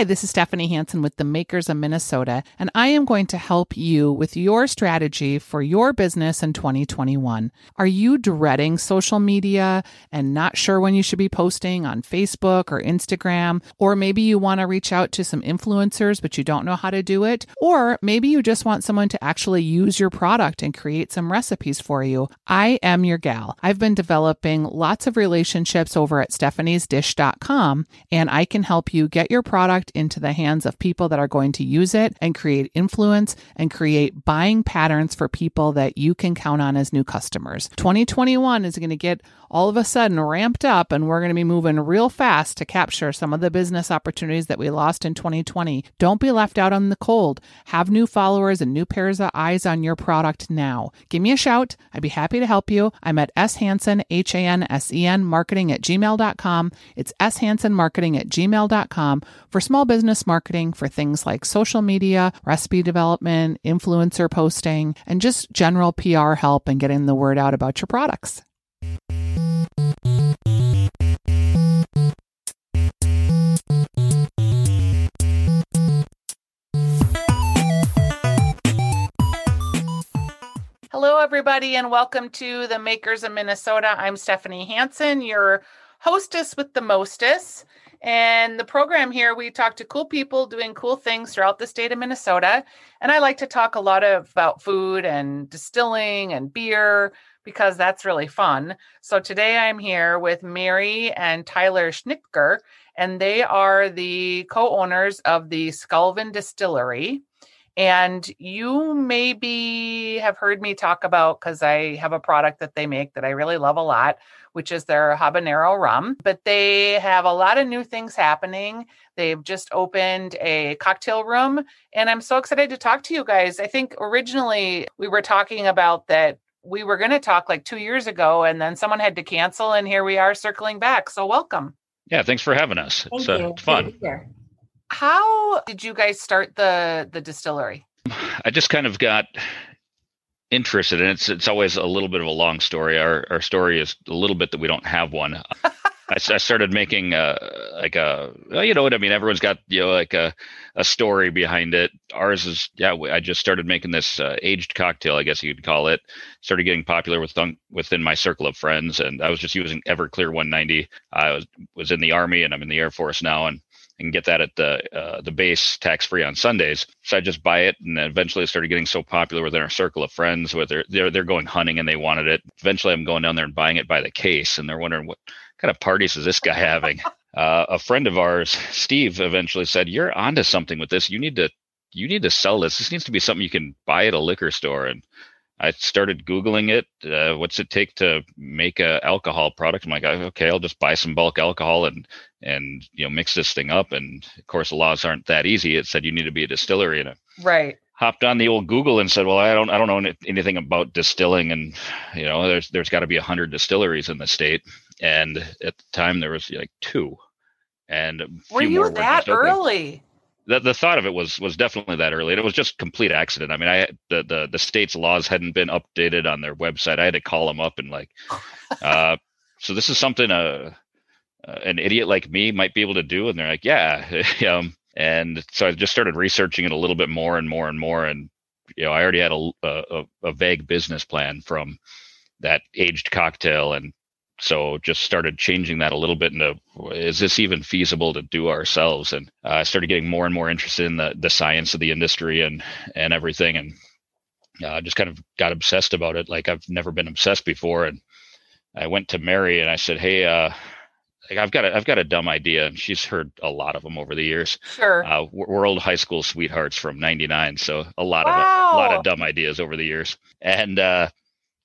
Hi, this is Stephanie Hansen with the Makers of Minnesota, and I am going to help you with your strategy for your business in 2021. Are you dreading social media and not sure when you should be posting on Facebook or Instagram? Or maybe you want to reach out to some influencers, but you don't know how to do it? Or maybe you just want someone to actually use your product and create some recipes for you. I am your gal. I've been developing lots of relationships over at stephaniesdish.com, and I can help you get your product product into the hands of people that are going to use it and create influence and create buying patterns for people that you can count on as new customers. 2021 is going to get all of a sudden ramped up and we're going to be moving real fast to capture some of the business opportunities that we lost in 2020. Don't be left out on the cold. Have new followers and new pairs of eyes on your product now. Give me a shout. I'd be happy to help you. I'm at S Hansen, H A N S E N, marketing at gmail.com. It's S Hansen marketing at gmail.com for small business marketing for things like social media, recipe development, influencer posting, and just general PR help and getting the word out about your products. Hello, everybody, and welcome to the Makers of Minnesota. I'm Stephanie Hansen, your hostess with the mostest. And the program here, we talk to cool people doing cool things throughout the state of Minnesota. And I like to talk a lot about food and distilling and beer because that's really fun. So today I'm here with Mary and Tyler Schnitker, and they are the co owners of the Skaalvén Distillery. And you maybe have heard me talk about because I have a product that they make that I really love a lot which is their habanero rum. But they have a lot of new things happening. They've just opened a cocktail room, and I'm so excited to talk to you guys. I think originally we were talking about that we were going to talk like two years ago, and then someone had to cancel, and here we are circling back. So, welcome. Yeah, thanks for having us. Thank it's uh, fun. How did you guys start the the distillery? I just kind of got interested, and it's it's always a little bit of a long story. Our our story is a little bit that we don't have one. I, I, started making uh, like a you know what I mean. Everyone's got you know like a a story behind it. Ours is yeah. I just started making this uh, aged cocktail, I guess you could call it. Started getting popular within within my circle of friends, and I was just using Everclear 190. I was was in the army, and I'm in the Air Force now, and and get that at the uh, the base tax free on Sundays. So I just buy it, and eventually it started getting so popular within our circle of friends. Whether they're they're going hunting and they wanted it. Eventually, I'm going down there and buying it by the case, and they're wondering what kind of parties is this guy having. Uh, a friend of ours, Steve, eventually said, "You're onto something with this. You need to you need to sell this. This needs to be something you can buy at a liquor store." And I started Googling it. Uh, what's it take to make a alcohol product? I'm like, okay, I'll just buy some bulk alcohol and and you know mix this thing up. And of course, the laws aren't that easy. It said you need to be a distillery, and right hopped on the old Google and said, well, I don't I don't know anything about distilling, and you know, there's there's got to be a hundred distilleries in the state, and at the time there was like two, and were you that early? The, the thought of it was was definitely that early. And it was just complete accident. I mean, I the, the the state's laws hadn't been updated on their website. I had to call them up and like, uh, so this is something a uh, uh, an idiot like me might be able to do. And they're like, yeah, um, and so I just started researching it a little bit more and more and more. And you know, I already had a a, a vague business plan from that aged cocktail and so just started changing that a little bit into is this even feasible to do ourselves and uh, i started getting more and more interested in the, the science of the industry and and everything and uh, just kind of got obsessed about it like i've never been obsessed before and i went to mary and i said hey uh, like I've got a, I've got a dumb idea, and she's heard a lot of them over the years. Sure. Uh, we're old high school sweethearts from '99, so a lot wow. of a lot of dumb ideas over the years. And uh,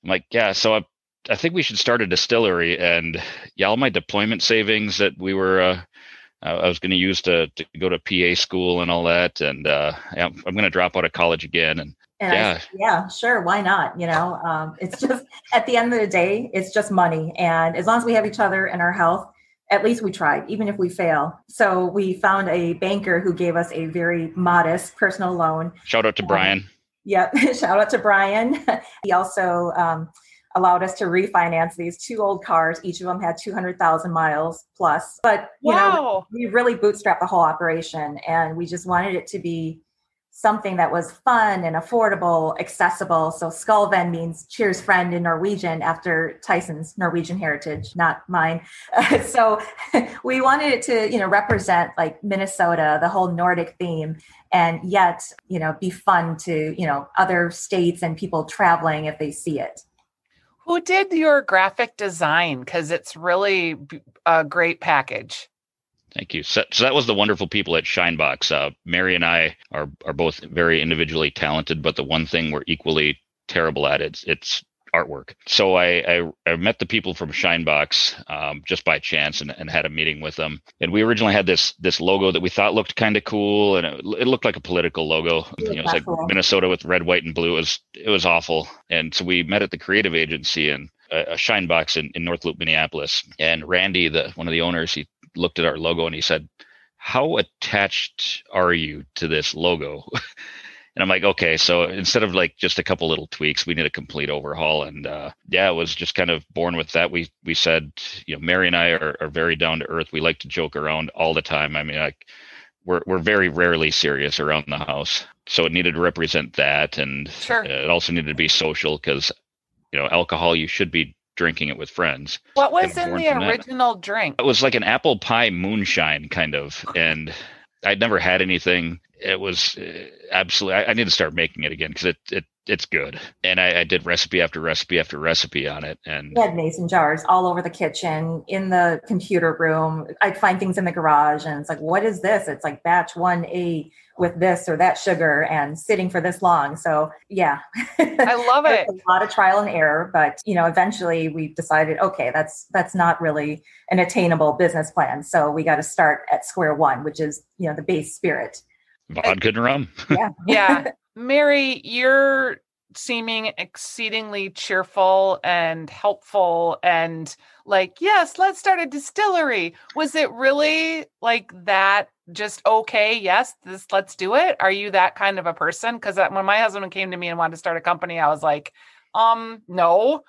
I'm like, yeah, so I I think we should start a distillery. And yeah, all my deployment savings that we were, uh, I was going to use to, to go to PA school and all that. And uh, I'm going to drop out of college again. And, and yeah, I, yeah, sure. Why not? You know, um, it's just at the end of the day, it's just money. And as long as we have each other and our health, at least we tried, even if we fail. So we found a banker who gave us a very modest personal loan. Shout out to Brian. Um, yep. Shout out to Brian. he also, um, allowed us to refinance these two old cars. Each of them had 200,000 miles plus. But, you Wow. know, we really bootstrapped the whole operation and we just wanted it to be something that was fun and affordable, accessible. So Skaalvén means cheers friend in Norwegian after Tyson's Norwegian heritage, not mine. so we wanted it to, you know, represent like Minnesota, the whole Nordic theme, and yet, you know, be fun to, you know, other states and people traveling if they see it. Who did your graphic design? Because it's really a great package. Thank you. So, so that was the wonderful people at Shinebox. Uh, Mary and I are are both very individually talented, but the one thing we're equally terrible at it's it's artwork. So I I, I met the people from Shinebox um, just by chance and, and had a meeting with them. And we originally had this this logo that we thought looked kind of cool, and it, it looked like a political logo. You know, it's like cool. Minnesota with red, white, and blue. It was it was awful. And so we met at the creative agency and a, a Shine Box in, in North Loop, Minneapolis. And Randy, the one of the owners, he looked at our logo and he said, "How attached are you to this logo?" and I'm like, "Okay, so instead of like just a couple little tweaks, we need a complete overhaul." And uh, yeah, it was just kind of born with that. We we said, you know, Mary and I are, are very down to earth. We like to joke around all the time. I mean, like we're we're very rarely serious around the house, so it needed to represent that, and Sure. it also needed to be social because you know alcohol you should be drinking it with friends. What was in the from that. original drink? It was like an apple pie moonshine kind of, and I'd never had anything. It was uh, absolutely. I, I need to start making it again because it it it's good. And I, I did recipe after recipe after recipe on it, and We had mason jars all over the kitchen, in the computer room. I'd find things in the garage and it's like, what is this? It's like batch 1A with this or that sugar and sitting for this long. So, yeah. I love it. a lot of trial and error, but you know, eventually we decided, okay, that's that's not really an attainable business plan. So we got to start at square one, which is, you know, the base spirit. Vodka and rum. Yeah. Yeah. Mary, you're seeming exceedingly cheerful and helpful and like, yes, let's start a distillery. Was it really like that? Just okay, yes, this let's do it. Are you that kind of a person? Because when my husband came to me and wanted to start a company, I was like, um, no.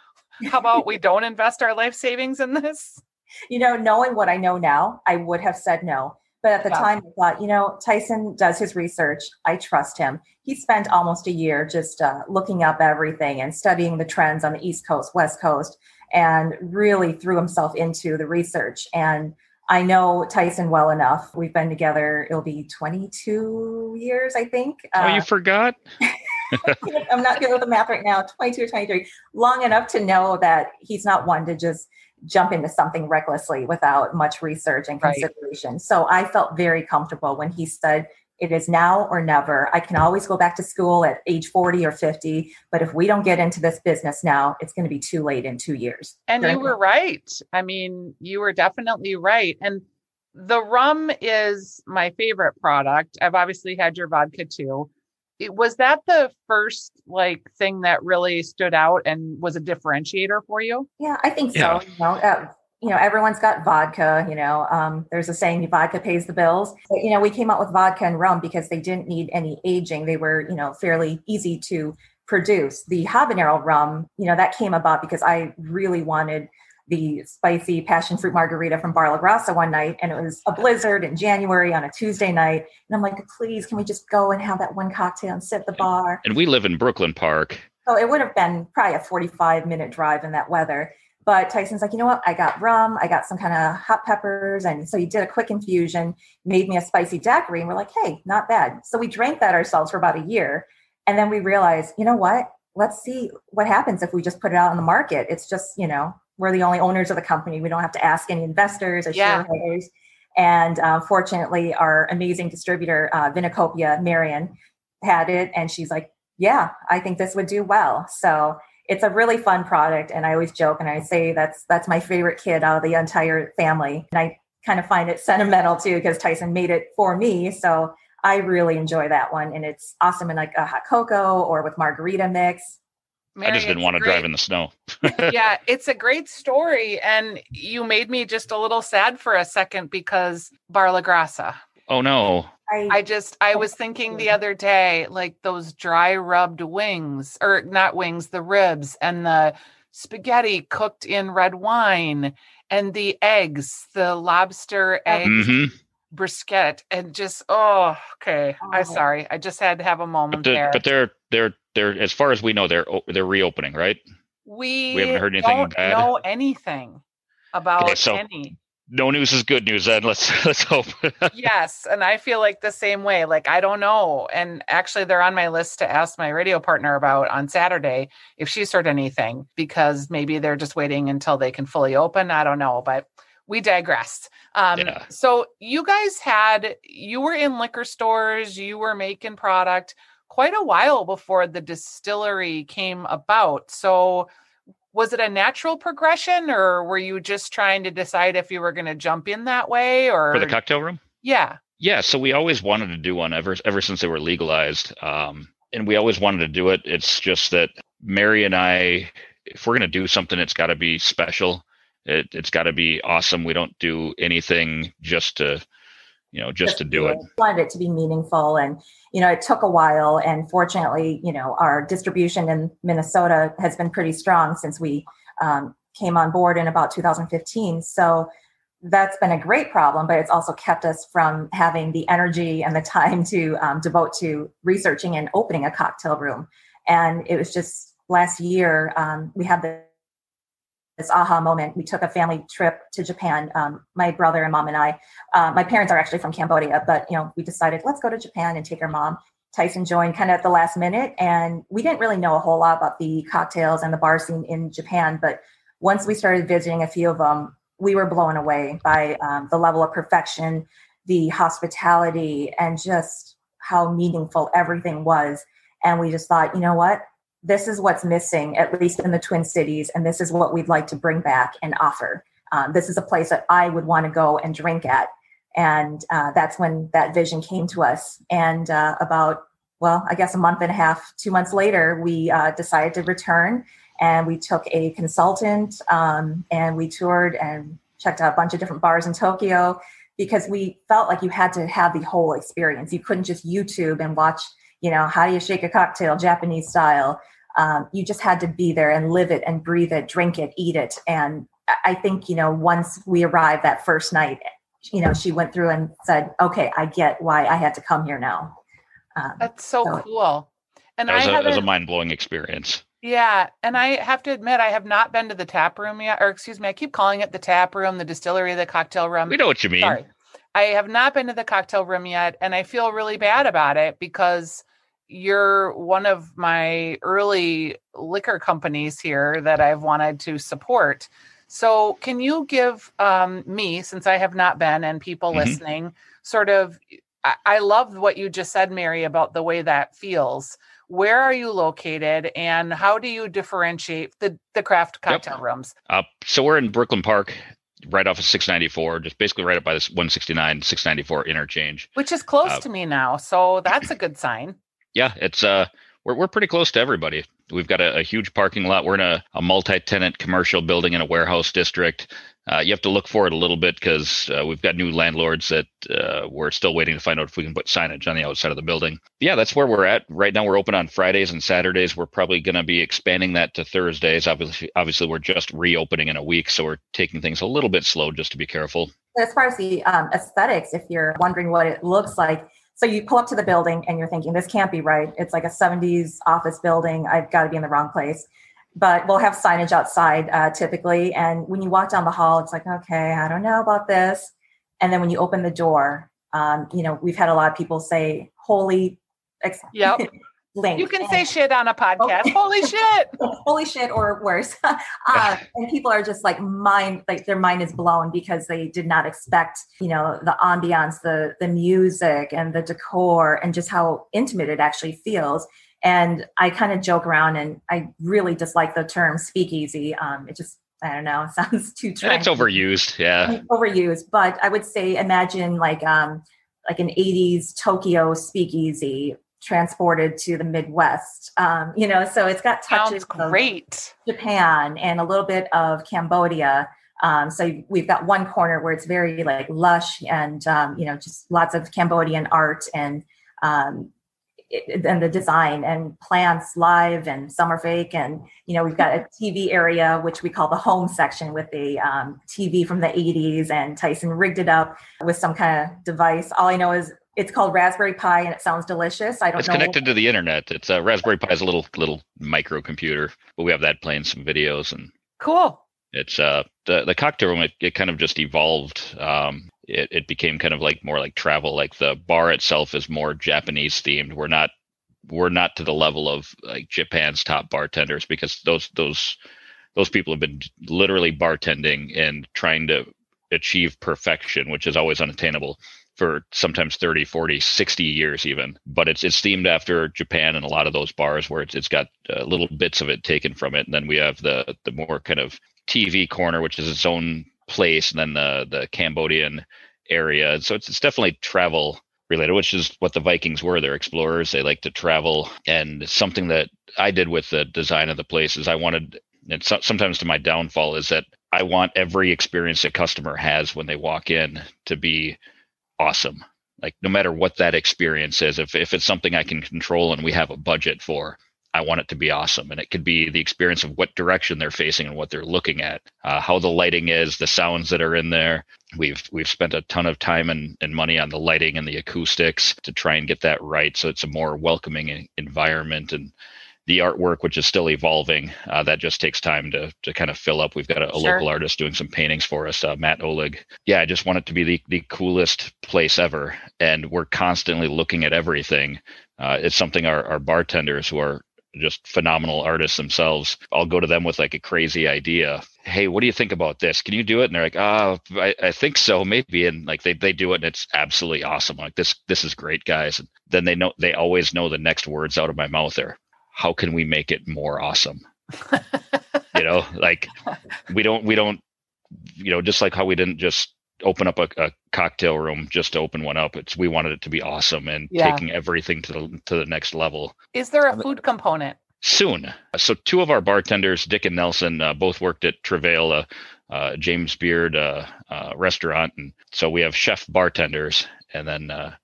How about we don't invest our life savings in this? you know, knowing what I know now, I would have said no. But at the Yeah. time, I thought, you know, Tyson does his research. I trust him. He spent almost a year just uh, looking up everything and studying the trends on the East Coast, West Coast, and really threw himself into the research. And I know Tyson well enough. We've been together, it'll be 22 years, I think. oh, Uh, you forgot? I'm not good with the math right now, 22 or 23, long enough to know that he's not one to just jump into something recklessly without much research and Right. consideration. So I felt very comfortable when he said, it is now or never. I can always go back to school at age 40 or 50, but if we don't get into this business now, it's going to be too late in two years. And you were right. I mean, you were definitely right. And the rum is my favorite product. I've obviously had your vodka too. It, was that the first like thing that really stood out and was a differentiator for you? Yeah, I think Yeah. so. You know, uh, you know, everyone's got vodka. You know, um, there's a saying, "Vodka pays the bills." But, you know, we came out with vodka and rum because they didn't need any aging. They were, you know, fairly easy to produce. The habanero rum, you know, that came about because I really wanted the spicy passion fruit margarita from Bar La Grassa one night, and it was a blizzard in January on a Tuesday night. And I'm like, please, can we just go and have that one cocktail and sit at the bar? And we live in Brooklyn Park. So it would have been probably a 45 minute drive in that weather. But Tyson's like, you know what? I got rum, I got some kind of hot peppers. And so he did a quick infusion, made me a spicy daiquiri. And we're like, hey, not bad. So we drank that ourselves for about a year. And then we realized, you know what? Let's see what happens if we just put it out on the market. It's just, you know, we're the only owners of the company. We don't have to ask any investors or Yeah. shareholders. And uh, fortunately, our amazing distributor, uh, Vinocopia, Marion, had it. And she's like, yeah, I think this would do well. So it's a really fun product. And I always joke and I say that's that's my favorite kid out of the entire family. And I kind of find it sentimental too, because Tyson made it for me. So I really enjoy that one. And it's awesome in like a hot cocoa or with margarita mix. I just didn't want to drive in the snow. yeah, it's a great story. And you made me just a little sad for a second because Bar La Grassa. Oh no. I, I just I was thinking the other day, like those dry rubbed wings, or not wings, the ribs and the spaghetti cooked in red wine and the eggs, the lobster egg Mhm. brisket, and just oh, okay. Oh. I'm sorry. I just had to have a moment But, the, there. but they're they're they're as far as we know they're they're reopening, right? we we haven't heard anything don't bad? know anything about so- any. No news is good news. Then let's let's hope. yes and i feel like the same way like i don't know and actually they're on my list to ask my radio partner about on saturday if she's heard anything because maybe they're just waiting until they can fully open i don't know but we digress um Yeah. so you guys had you were in liquor stores you were making product quite a while before the distillery came about so was it a natural progression or were you just trying to decide if you were going to jump in that way or For the cocktail room? yeah Yeah, so we always wanted to do one ever ever since they were legalized, um, and we always wanted to do it. It's just that Mary and I, if we're gonna do something, it's got to be special. It, it's got to be awesome. We don't do anything just to, you know, just to do it. Wanted it to be meaningful, and you know, it took a while. And fortunately, you know, our distribution in Minnesota has been pretty strong since we um, came on board in about 2015. So that's been a great problem, but it's also kept us from having the energy and the time to um, devote to researching and opening a cocktail room. And it was just last year um, we had the this aha moment. We took a family trip to Japan. Um, my brother and mom and I. Uh, my parents are actually from Cambodia, but you know, we decided let's go to Japan and take our mom. Tyson joined kind of at the last minute, and we didn't really know a whole lot about the cocktails and the bar scene in Japan. But once we started visiting a few of them, we were blown away by um, the level of perfection, the hospitality, and just how meaningful everything was. And we just thought, you know what? This is what's missing, at least in the Twin Cities, and this is what we'd like to bring back and offer. Um, this is a place that I would want to go and drink at. And uh, that's when that vision came to us. And uh, about, well, I guess a month and a half, two months later, we uh, decided to return and we took a consultant um, and we toured and checked out a bunch of different bars in Tokyo because we felt like you had to have the whole experience. You couldn't just YouTube and watch, you know, how do you shake a cocktail Japanese style. Um, you just had to be there and live it and breathe it, drink it, eat it. And I think, you know, once we arrived that first night, you know, she went through and said, okay, I get why I had to come here now. Um, That's so So- cool. And That was, I a, that was a mind blowing experience. yeah, and I have to admit, I have not been to the tap room yet, or excuse me, I keep calling it the tap room, the distillery, the cocktail room. We know what you mean. Sorry. I have not been to the cocktail room yet, and I feel really bad about it because you're one of my early liquor companies here that I've wanted to support. So, can you give um, me, since I have not been, and people Mhm. listening, sort of? I, I love what you just said, Mary, about the way that feels. Where are you located, and how do you differentiate the the craft Yep. cocktail rooms? Uh, so we're in Brooklyn Park, right off of 694, just basically right up by this 169, 694 interchange. Which is close Uh, to me now, so that's a good sign. Yeah, it's uh, we're we're pretty close to everybody. We've got a, a huge parking lot. We're in a, a multi-tenant commercial building in a warehouse district. Uh, you have to look for it a little bit because uh, we've got new landlords that uh, we're still waiting to find out if we can put signage on the outside of the building. Yeah, that's where we're at right now. We're open on Fridays and Saturdays. We're probably going to be expanding that to Thursdays. Obviously, obviously, we're just reopening in a week, so we're taking things a little bit slow just to be careful. as far as the um, aesthetics, if you're wondering what it looks like, so you pull up to the building and you're thinking, this can't be right. It's like a 70s office building. I've got to be in the wrong place. But we'll have signage outside uh, typically. And when you walk down the hall, it's like, okay, I don't know about this. And then when you open the door, um, you know, we've had a lot of people say, holy ex- Yep. link. You can And- say shit on a podcast. Holy shit. holy shit or worse uh, and people are just like mind like their mind is blown because they did not expect you know the ambiance the the music and the decor and just how intimate it actually feels and i kind of joke around and i really dislike the term speakeasy um it just i don't know it sounds too And it's overused. Yeah. overused but i would say imagine like um like an 80s tokyo speakeasy transported to the midwest. Um you know so it's got touches Sounds of great. japan and a little bit of cambodia. Um so we've got one corner where it's very like lush and um you know just lots of cambodian art and um and the design and plants live and summer fake. And you know we've got a tv area which we call the home section with a um, tv from the 80s and tyson rigged it up with some kind of device. All i know is it's called raspberry pi and it sounds delicious. I don't it's know connected to the internet. It's a raspberry pi is a little little microcomputer but we have that playing some videos and cool. it's uh the the cocktail room it, it kind of just evolved um it, it became kind of like more like travel like the bar itself is more japanese themed. We're not we're not to the level of like japan's top bartenders because those those those people have been literally bartending and trying to achieve perfection which is always unattainable for sometimes 30 40 60 years even. But it's it's themed after japan and a lot of those bars where it's, it's got uh, little bits of it taken from it. And then we have the the more kind of tv corner which is its own place and then the the cambodian area. So it's, it's definitely travel related which is what the vikings were. They're explorers. They like to travel. And something that i did with the design of the place is i wanted and so, sometimes to my downfall is that i want every experience a customer has when they walk in to be awesome. Like no matter what that experience is, if if it's something I can control and we have a budget for, I want it to be awesome. And it could be the experience of what direction they're facing and what they're looking at, uh, how the lighting is, the sounds that are in there. We've we've spent a ton of time and, and money on the lighting and the acoustics to try and get that right, so it's a more welcoming environment and the artwork, which is still evolving, uh, that just takes time to to kind of fill up. We've got a, a sure. local artist doing some paintings for us, uh, Matt Oleg. Yeah, I just want it to be the, the coolest place ever, and we're constantly looking at everything. Uh, it's something our, our bartenders who are just phenomenal artists themselves. I'll go to them with like a crazy idea. Hey, what do you think about this? Can you do it? And they're like, oh, I, I think so, maybe. And like they, they do it and it's absolutely awesome. Like this, this is great, guys. And then they know, they always know the next words out of my mouth are, how can we make it more awesome? you know, like we don't, we don't, you know, just like how we didn't just open up a, a, cocktail room just to open one up. It's we wanted it to be awesome and yeah. taking everything to the to the next level. Is there a food component? Soon. So two of our bartenders, Dick and Nelson, uh, both worked at Travail, uh, uh, James Beard uh, uh, restaurant, and so we have chef bartenders, and then uh,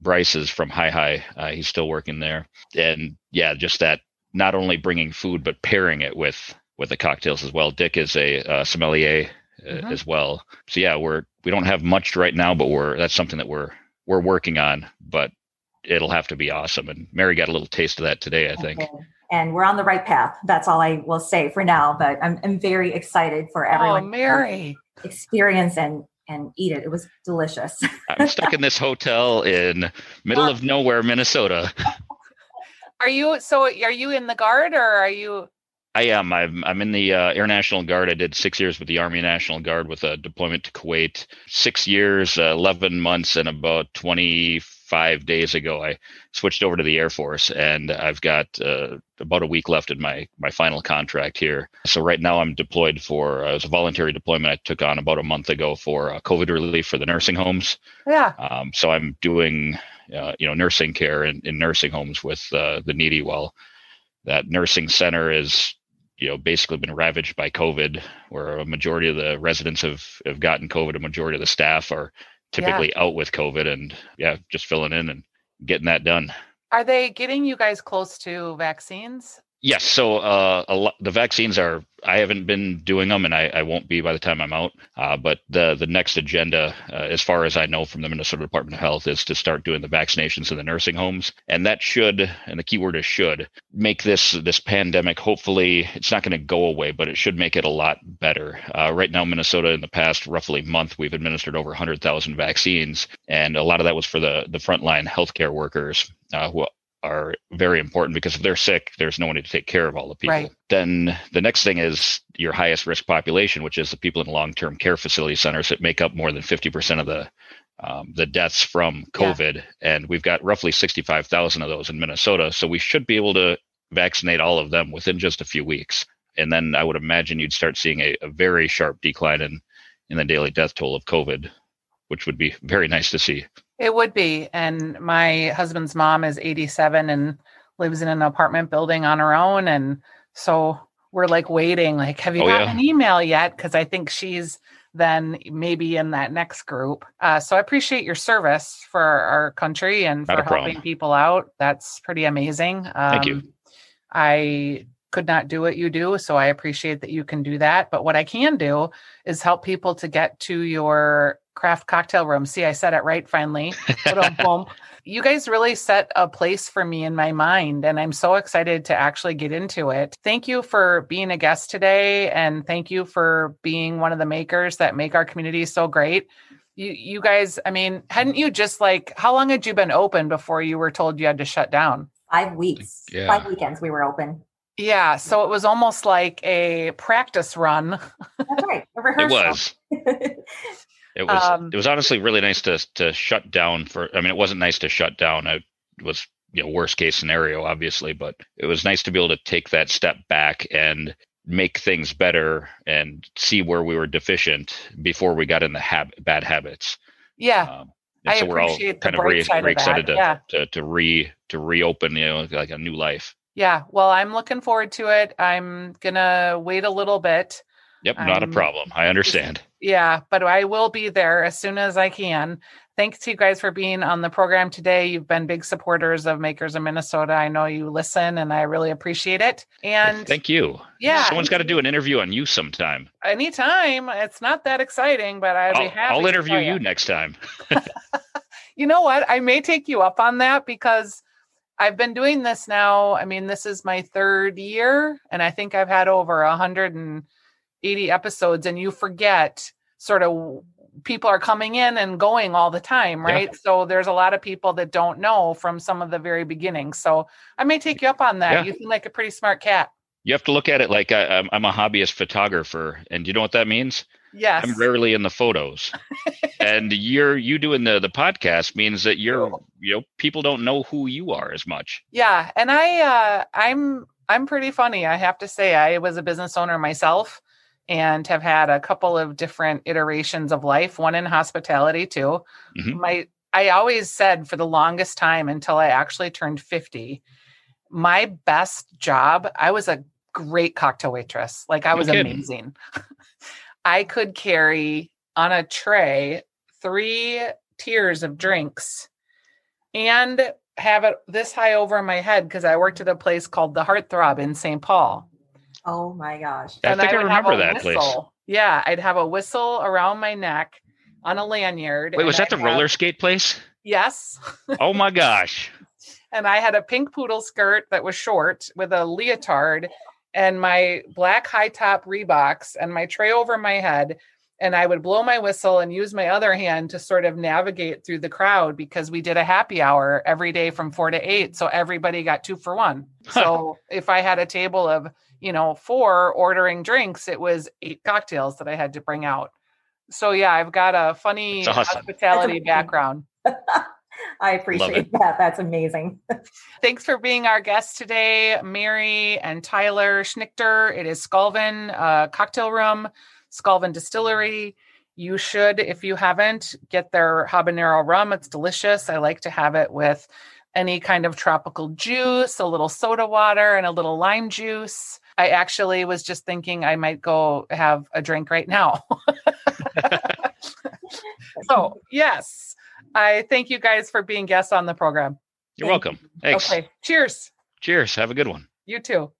Bryce is from Hai Hai. Uh, he's still working there, and yeah, just that not only bringing food but pairing it with with the cocktails as well. Dick is a uh, sommelier uh, mm-hmm. as well. So yeah, we're we don't have much right now, but we're that's something that we're we're working on. But it'll have to be awesome. And Mary got a little taste of that today, I think. And we're on the right path. That's all I will say for now. But I'm I'm very excited for everyone. Oh, Mary! Experience and and eat it. It was delicious. I'm stuck in this hotel in middle of nowhere, Minnesota. Are you so? Are you in the guard or are you? I am. I'm. I'm in the uh, Air National Guard. I did six years with the Army National Guard with a deployment to Kuwait. Six years, uh, eleven months, and about twenty five days ago, I switched over to the Air Force, and I've got uh, about a week left in my my final contract here. So right now, I'm deployed for uh, it was a voluntary deployment I took on about a month ago for uh, COVID relief for the nursing homes. Yeah. Um, so I'm doing uh, you know nursing care in, in nursing homes with uh, the needy while that nursing center is you know basically been ravaged by covid where a majority of the residents have have gotten covid a majority of the staff are typically yeah. out with COVID and yeah, just filling in and getting that done. Are they getting you guys close to vaccines? Yes. So uh, the vaccines are. I haven't been doing them, and I, I won't be by the time I'm out. Uh, but the the next agenda, uh, as far as I know from the Minnesota Department of Health, is to start doing the vaccinations in the nursing homes, and that should, and the key word is should, make this this pandemic. Hopefully, it's not going to go away, but it should make it a lot better. Uh, right now, Minnesota, in the past roughly month, we've administered over 100,000 vaccines, and a lot of that was for the the frontline healthcare workers uh, who are very important because if they're sick, there's no one to take care of all the people. Right. Then the next thing is your highest risk population, which is the people in long-term care facility centers that make up more than 50% of the um, the deaths from COVID, yeah. and we've got roughly 65,000 of those in Minnesota. So we should be able to vaccinate all of them within just a few weeks, and then I would imagine you'd start seeing a, a very sharp decline in in the daily death toll of COVID, which would be very nice to see. It would be. And my husband's mom is 87 and lives in an apartment building on her own. And so we're like waiting, like, have you oh, gotten yeah. an email yet? Because I think she's then maybe in that next group. Uh, so I appreciate your service for our country and Not for a problem. helping people out. That's pretty amazing. Um, Thank you. I could not do what you do, so I appreciate that you can do that. But what I can do is help people to get to your craft cocktail room. See, I said it right finally. You guys really set a place for me in my mind, and I'm so excited to actually get into it. Thank you for being a guest today, and thank you for being one of the makers that make our community so great. You, you guys, I mean, hadn't you just like, how long had you been open before you were told you had to shut down? Five weeks, Yeah. five weekends we were open. Yeah, so it was almost like a practice run. That's right. A rehearsal. It rehearsal. was. It was. Um, it was honestly really nice to to shut down for. I mean, it wasn't nice to shut down. It was you know worst case scenario, obviously, but it was nice to be able to take that step back and make things better and see where we were deficient before we got in the hab- bad habits. yeah, Um, I so we're all kind of re, re excited to, yeah. to to re to reopen, you know, like a new life. yeah. Well, I'm looking forward to it. I'm gonna wait a little bit. Yep, not a I'm- problem. I understand. Yeah, but I will be there as soon as I can. Thanks to you guys for being on the program today. You've been big supporters of Makers of Minnesota. I know you listen and I really appreciate it. And Thank you. yeah, Someone's got to do an interview on you sometime. anytime. It's not that exciting, but I'd be I'll, happy. I'll interview you next time. you know what? I may take you up on that because I've been doing this now. I mean, this is my third year, and I think I've had over 180 episodes, and you forget sort of people are coming in and going all the time, Yeah. right? So there's a lot of people that don't know from some of the very beginning. So I may take you up on that. Yeah. You seem like a pretty smart cat. You have to look at it like I, I'm, I'm a hobbyist photographer, and you know what that means? Yes. I'm rarely in the photos, and you're you doing the the podcast means that you're you know people don't know who you are as much. Yeah, and I uh I'm I'm pretty funny, I have to say. I was a business owner myself and have had a couple of different iterations of life, one in hospitality too. Mhm. My I always said for the longest time until I actually turned 50, my best job, I was a great cocktail waitress. Like I was amazing. I could carry on a tray three tiers of drinks and have it this high over my head because I worked at a place called the Heartthrob in St. Paul. Oh my gosh. I And think I, would have remember a that place. Yeah, I'd have a whistle around my neck on a lanyard. Wait, was that the I'd have- roller skate place? Yes. Oh my gosh! and I had a pink poodle skirt that was short with a leotard and my black high top Reeboks and my tray over my head. And I would blow my whistle and use my other hand to sort of navigate through the crowd because we did a happy hour every day from four to eight. So everybody got two for one. So if I had a table of, you know, four ordering drinks, it was eight cocktails that I had to bring out. So yeah, I've got a funny awesome. hospitality background. I appreciate that. That's amazing. Thanks for being our guest today, Mary and Tyler Schnichter. It is Skaalvén uh, Cocktail Room, Skaalvén Distillery. You should, if you haven't, get their habanero rum. It's delicious. I like to have it with any kind of tropical juice, a little soda water, and a little lime juice. I actually was just thinking I might go have a drink right now. so, yes, I thank you guys for being guests on the program. You're Thank welcome. Thanks. Okay, cheers. Cheers. Have a good one. You too.